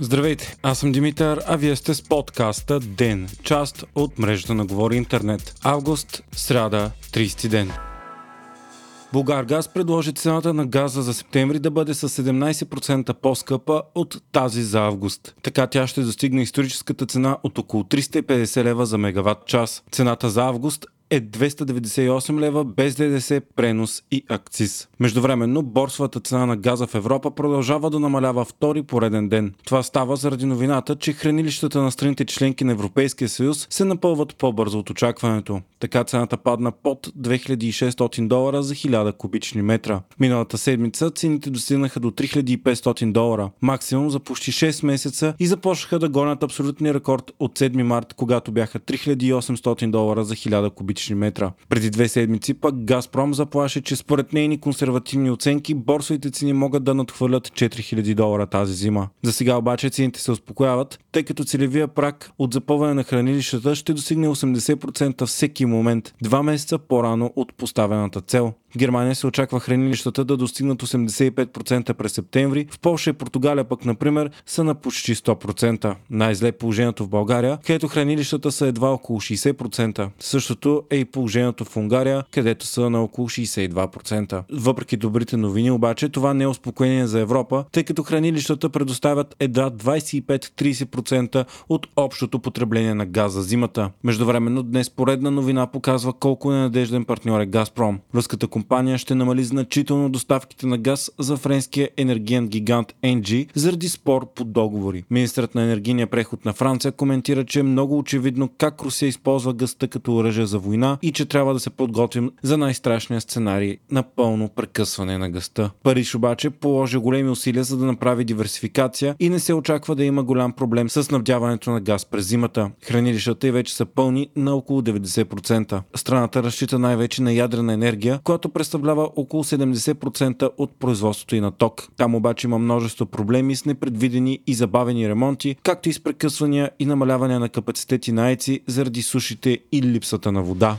Здравейте, аз съм Димитър, а вие сте с подкаста ДЕН, част от мрежата на Говори Интернет. Август, сряда, 30 ден. Булгар Газ предложи цената на газа за септември да бъде с 17% по-скъпа от тази за август. Така тя ще достигне историческата цена от около 350 лева за мегаватт час. Цената за август е 298 лева без ДДС, пренос и акциз. Междувременно, борсовата цена на газа в Европа продължава да намалява втори пореден ден. Това става заради новината, че хранилищата на страните членки на Европейския съюз се напълват по-бързо от очакването. Така цената падна под 2600 долара за 1000 кубични метра. Миналата седмица цените достигнаха до 3500 долара, максимум за почти 6 месеца и започнаха да гонят абсолютния рекорд от 7 март, когато бяха 3800 долара за 1000 кубични кубични метра. Преди две седмици пък Газпром заплаше, че според нейни консервативни оценки борсовите цени могат да надхвърлят 4000 долара тази зима. За сега обаче цените се успокояват, тъй като целевия прак от запълване на хранилищата ще достигне 80% всеки момент, два месеца по-рано от поставената цел. В Германия се очаква хранилищата да достигнат 85% през септември, в Польша и Португалия пък, например, са на почти 100%. Най-зле положението в България, където хранилищата са едва около 60%. Същото е и положението в Унгария, където са на около 62%. Въпреки добрите новини, обаче, това не е успокоение за Европа, тъй като хранилищата предоставят едва 25-30% от общото потребление на газ за зимата. Междувременно днес поредна новина показва колко ненадежден партньор е Газпром. Руската компания ще намали значително доставките на газ за френския енергиен гигант NG заради спор по договори. Министрът на енергийния преход на Франция коментира, че е много очевидно как Русия използва гъста като оръжие за война и че трябва да се подготвим за най-страшния сценарий на пълно прекъсване на гъста. Париж обаче положи големи усилия за да направи диверсификация и не се очаква да има голям проблем с снабдяването на газ през зимата. Хранилищата и вече са пълни на около 90%. Страната разчита най-вече на ядрена енергия, която която представлява около 70% от производството и на ток. Там обаче има множество проблеми с непредвидени и забавени ремонти, както и с прекъсвания и намаляване на капацитети на ЕЦИ заради сушите и липсата на вода.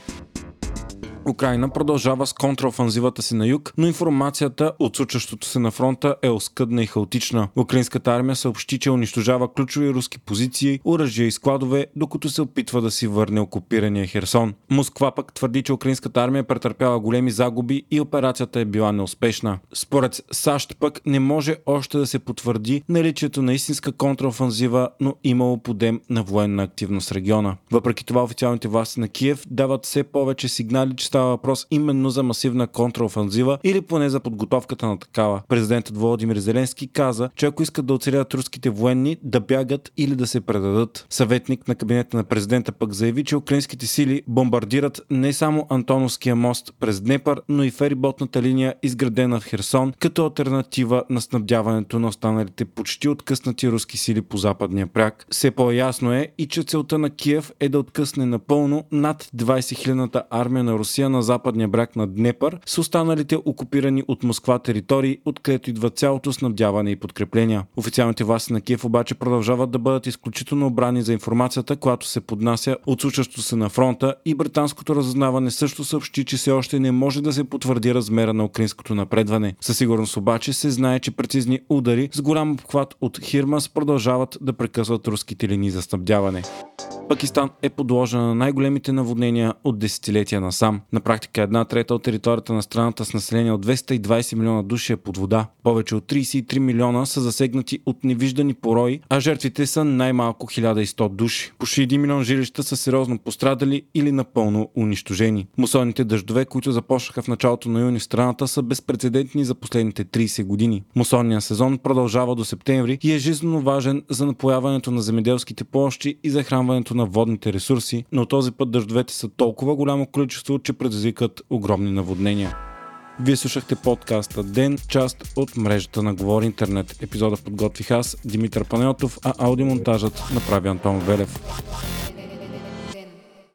Украина продължава с контраофанзивата си на юг, но информацията от случващото се на фронта е оскъдна и хаотична. Украинската армия съобщи, че унищожава ключови руски позиции, оръжия и складове, докато се опитва да си върне окупирания Херсон. Москва пък твърди, че украинската армия претърпява големи загуби и операцията е била неуспешна. Според САЩ пък не може още да се потвърди наличието на истинска контраофанзива, но имало подем на военна активност в региона. Въпреки това официалните власти на Киев дават все повече сигнали, че става въпрос именно за масивна контраофанзива или поне за подготовката на такава. Президентът Володимир Зеленски каза, че ако искат да оцелят руските военни, да бягат или да се предадат. Съветник на кабинета на президента пък заяви, че украинските сили бомбардират не само Антоновския мост през Днепър, но и фериботната линия, изградена в Херсон, като альтернатива на снабдяването на останалите почти откъснати руски сили по западния пряк. Все по-ясно е и че целта на Киев е да откъсне напълно над 20 хилядната армия на Русия на западния бряг на Днепър с останалите окупирани от Москва територии, откъдето идва цялото снабдяване и подкрепления. Официалните власти на Киев обаче продължават да бъдат изключително обрани за информацията, която се поднася от случващото се на фронта и британското разузнаване също съобщи, че все още не може да се потвърди размера на украинското напредване. Със сигурност обаче се знае, че прецизни удари с голям обхват от Хирмас продължават да прекъсват руските линии за снабдяване. Пакистан е подложена на най-големите наводнения от десетилетия насам. На практика една трета от територията на страната с население от 220 милиона души е под вода. Повече от 33 милиона са засегнати от невиждани порои, а жертвите са най-малко 1100 души. Почти 1 милион жилища са сериозно пострадали или напълно унищожени. Мусонните дъждове, които започнаха в началото на юни в страната, са безпредседентни за последните 30 години. Мусонният сезон продължава до септември и е жизненно важен за напояването на земеделските площи и захранването на водните ресурси, но този път дъждовете са толкова голямо количество, че предизвикат огромни наводнения. Вие слушахте подкаста Ден, част от мрежата на Говори Интернет. Епизода подготвих аз, Димитър Панелтов, а аудиомонтажът направи Антон Велев.